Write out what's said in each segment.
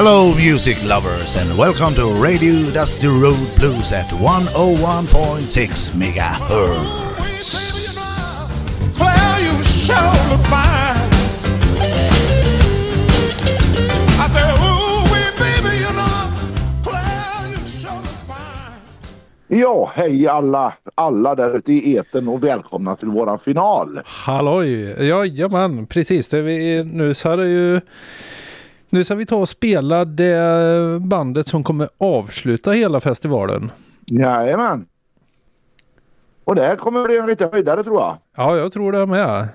Hello, music lovers, and welcome to Radio Dusty Road Blues at 101.6 megahertz. Claire, you sure look fine. I say, ooh, wee, baby, you know, Claire, you sure look fine. Ja, hej alla, alla där ute i eten och välkomna till våran final. Halloj! Jajamän, precis. Det vi, nu så är det ju... Nu ska vi ta och spela det bandet som kommer avsluta hela festivalen. Jajamän. Och det här kommer bli en lite höjdare tror jag. Ja, jag tror det med.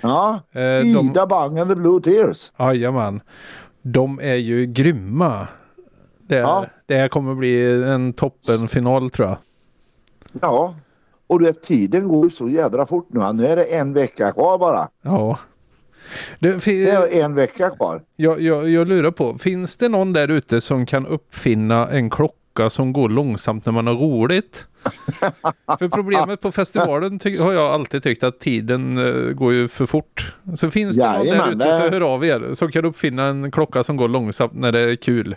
Ja, Eh, de- Ida Bang and the Blue Tears. Jajamän. De är ju grymma. Det, Ja. det här kommer bli en toppenfinal tror jag. Ja, och du vet tiden går ju så jädra fort nu. Nu är det en vecka kvar bara. Ja. Det, Det är en vecka kvar. jag, jag, jag lurar på, finns det någon där ute som kan uppfinna en klocka som går långsamt när man har roligt? för problemet på festivalen har jag alltid tyckt att tiden eh, går ju för fort. Så finns det någon där ute så hör av er som kan uppfinna en klocka som går långsamt när det är kul.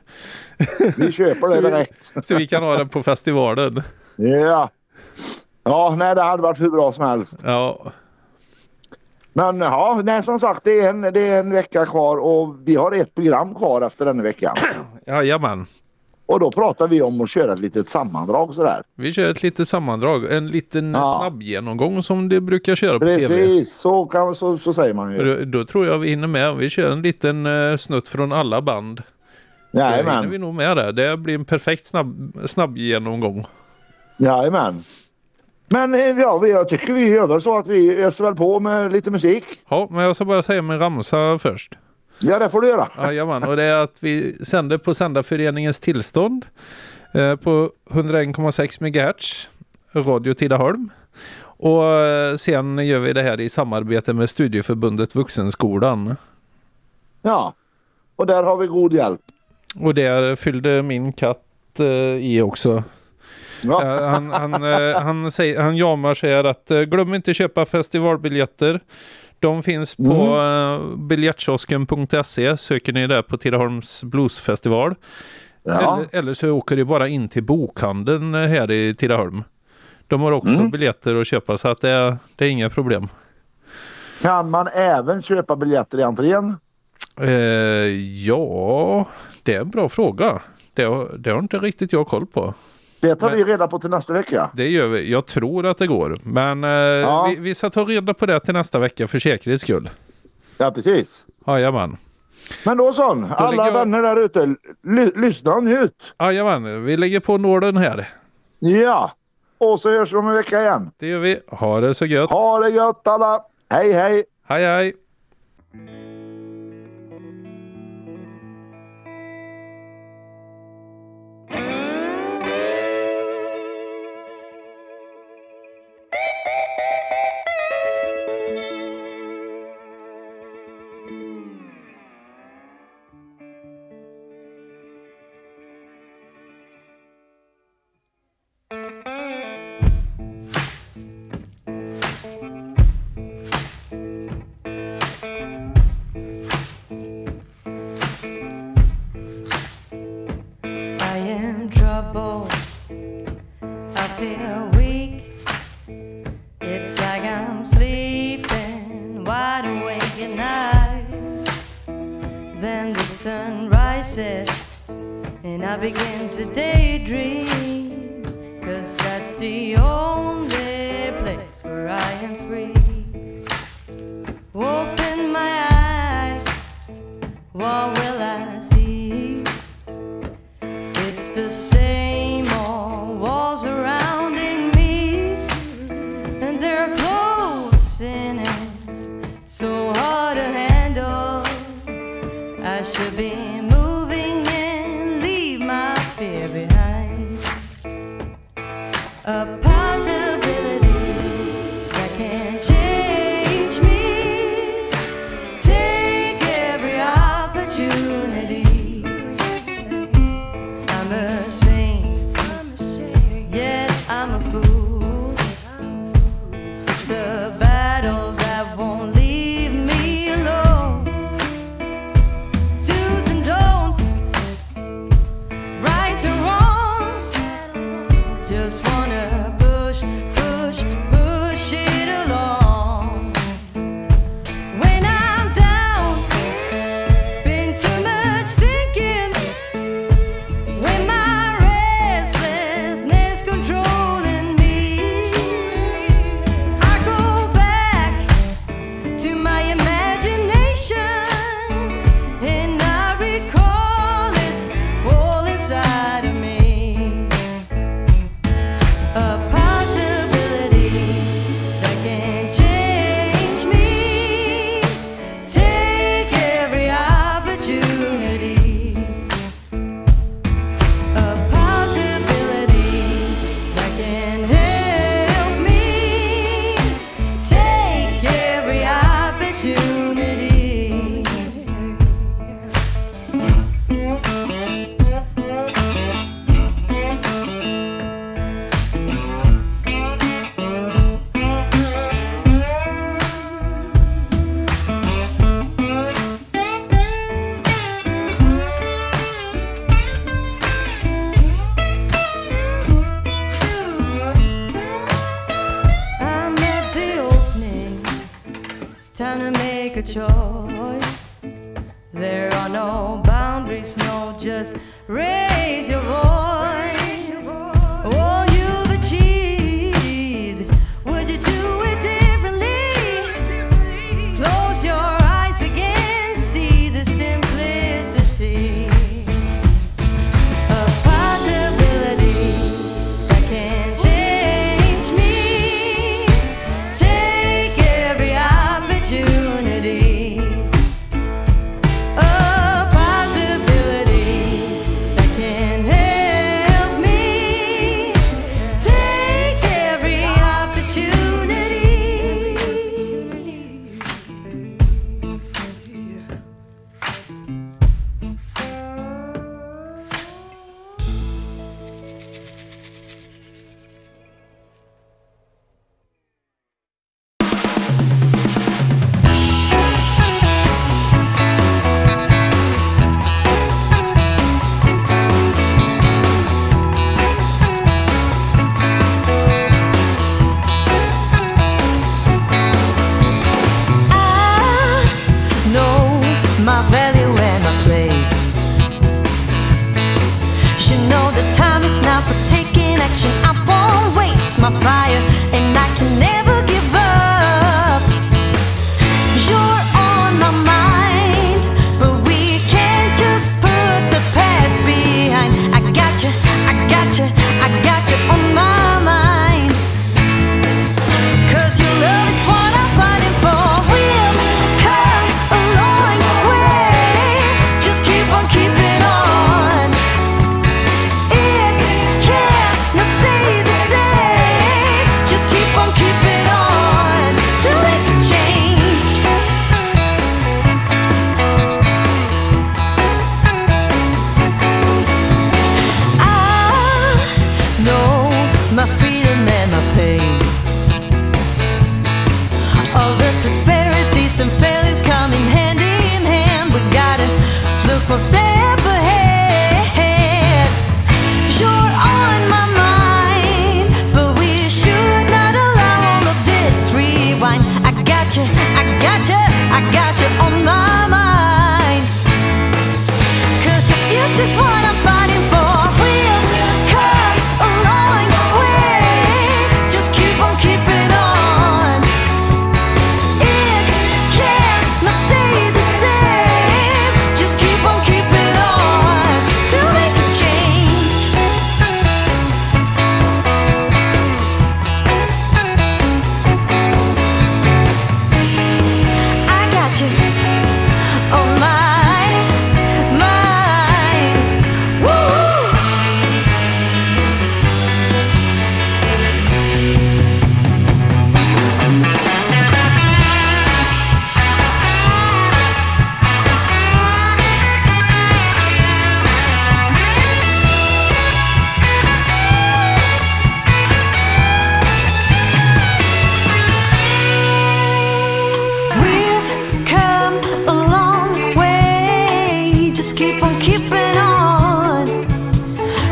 Vi köper Så det vi- direkt. Så vi kan ha den på festivalen. Ja. Ja, nej det hade varit hur bra som helst. Ja, Men ja, nej som sagt det är, en, det är en vecka kvar och vi har ett program kvar efter den veckan. jajamän. Och då pratar vi om att köra ett litet sammandrag sådär. Vi kör ett litet sammandrag, en liten Ja. snabb genomgång som det brukar köra på tv. Precis, så, kan, så, så säger man ju. Då, då tror jag vi hinner med. Vi kör en liten uh, snutt från alla band. Så hinner vi Jajamän. nog med det. Det blir en perfekt snabb, snabb genomgång. Jajamän. Men eh, ja, jag tycker vi gör väl så att vi öser väl på med lite musik. Ja, men jag ska bara säga min ramsa först. Ja, det får du göra. Jajamän, och det är att vi sänder på Sändarföreningens tillstånd eh, på 101,6 MHz, Radio Tidaholm. Och eh, sen gör vi det här i samarbete med Studieförbundet Vuxenskolan. Ja. Och där har vi god hjälp. Och där fyllde min katt eh, i också. Ja, han, han, eh, han, säger, han jamar säger att eh, glöm inte köpa festivalbiljetter. De finns på Mm. eh, biljettkiosken.se. Söker ni där på Tidaholms bluesfestival. ja. Eller, eller så åker ni bara in till bokhandeln här i Tidaholm. De har också Mm. biljetter att köpa så att det, är- det är inga problem. Kan man även köpa biljetter i entrén? Eh, ja, det är en bra fråga. Det, det har inte riktigt jag koll på. Det tar Men- vi reda på till nästa vecka. Det gör vi. Jag tror att det går. Men eh, vi, vi ska ta reda på det till nästa vecka för säkerhets skull. Ja, precis. Jajamän. Men då så, alla jag- vänner där ute, ly- lyssna njut. Jajamän, vi lägger på nålen här. Ja. Och så hörs vi om en vecka igen. Det gör vi. Ha det så gött. Ha det gött alla. Hej hej. Hej hej. to be. A choice. There are no boundaries, no, just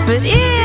But if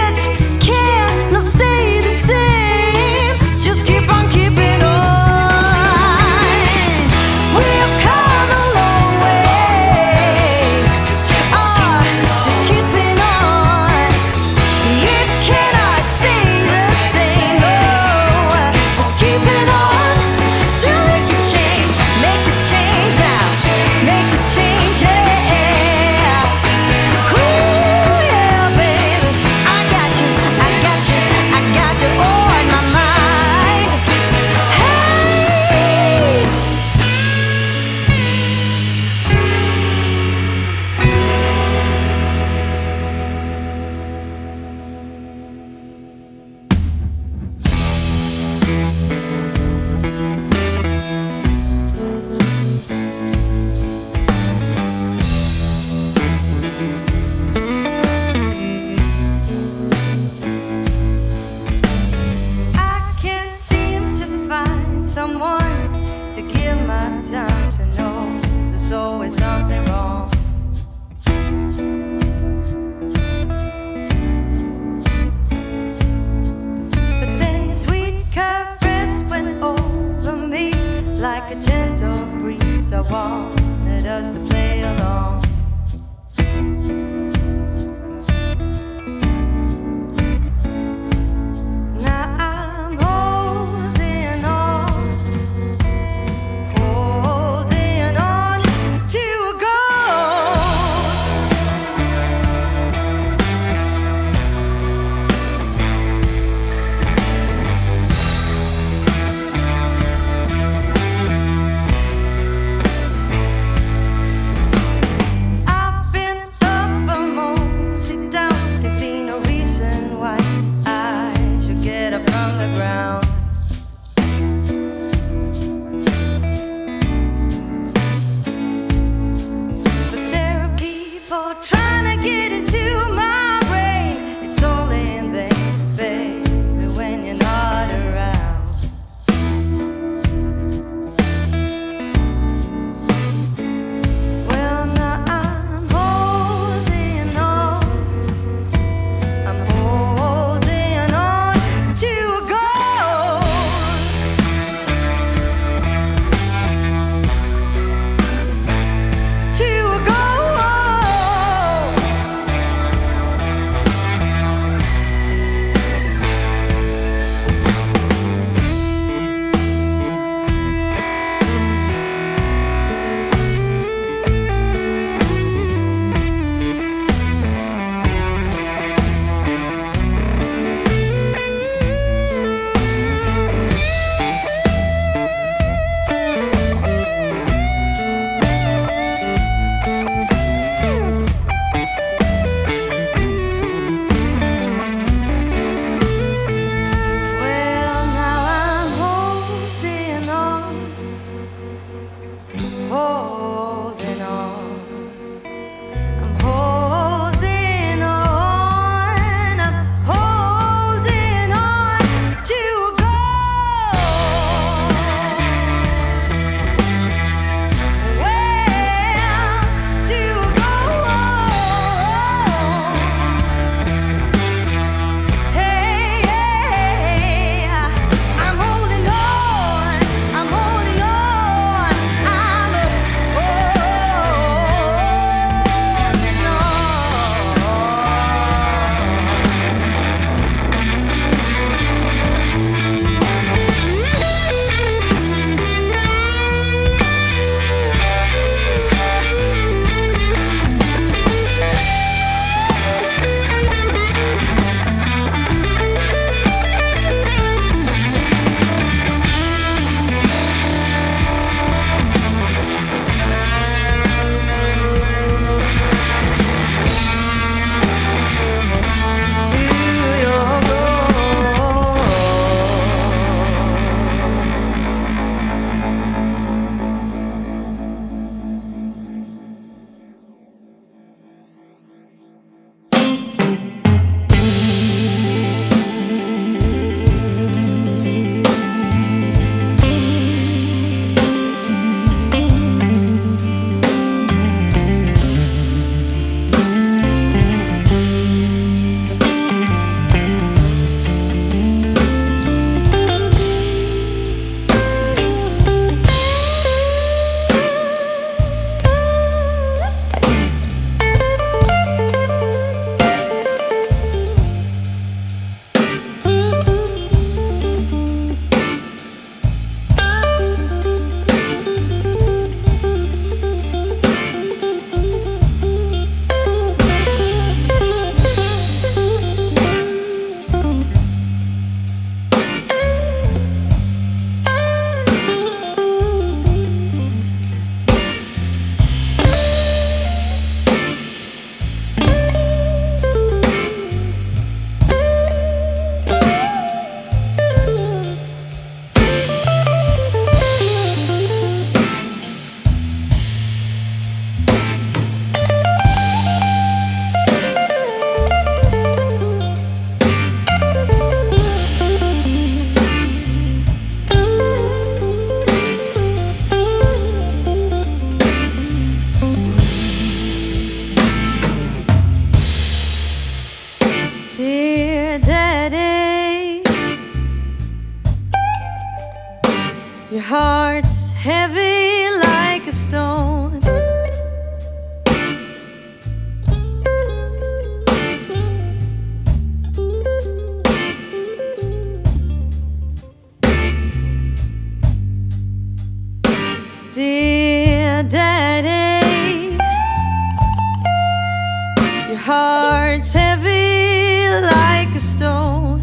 heart's heavy like a stone.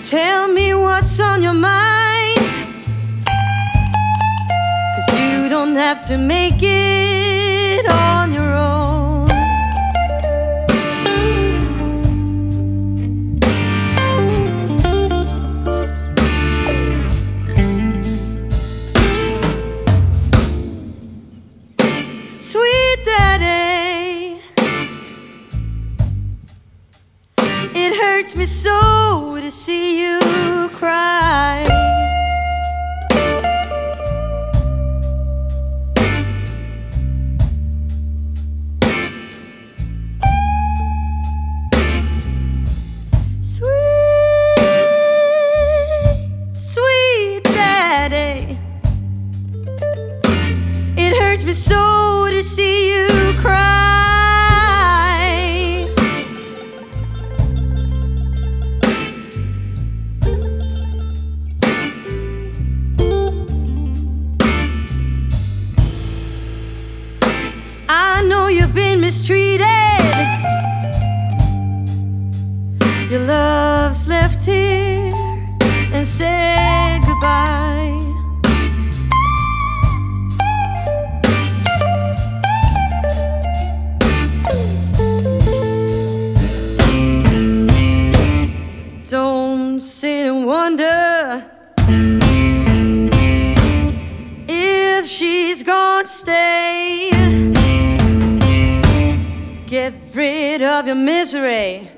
Tell me what's on your mind. Cause you don't have to make it. of your misery.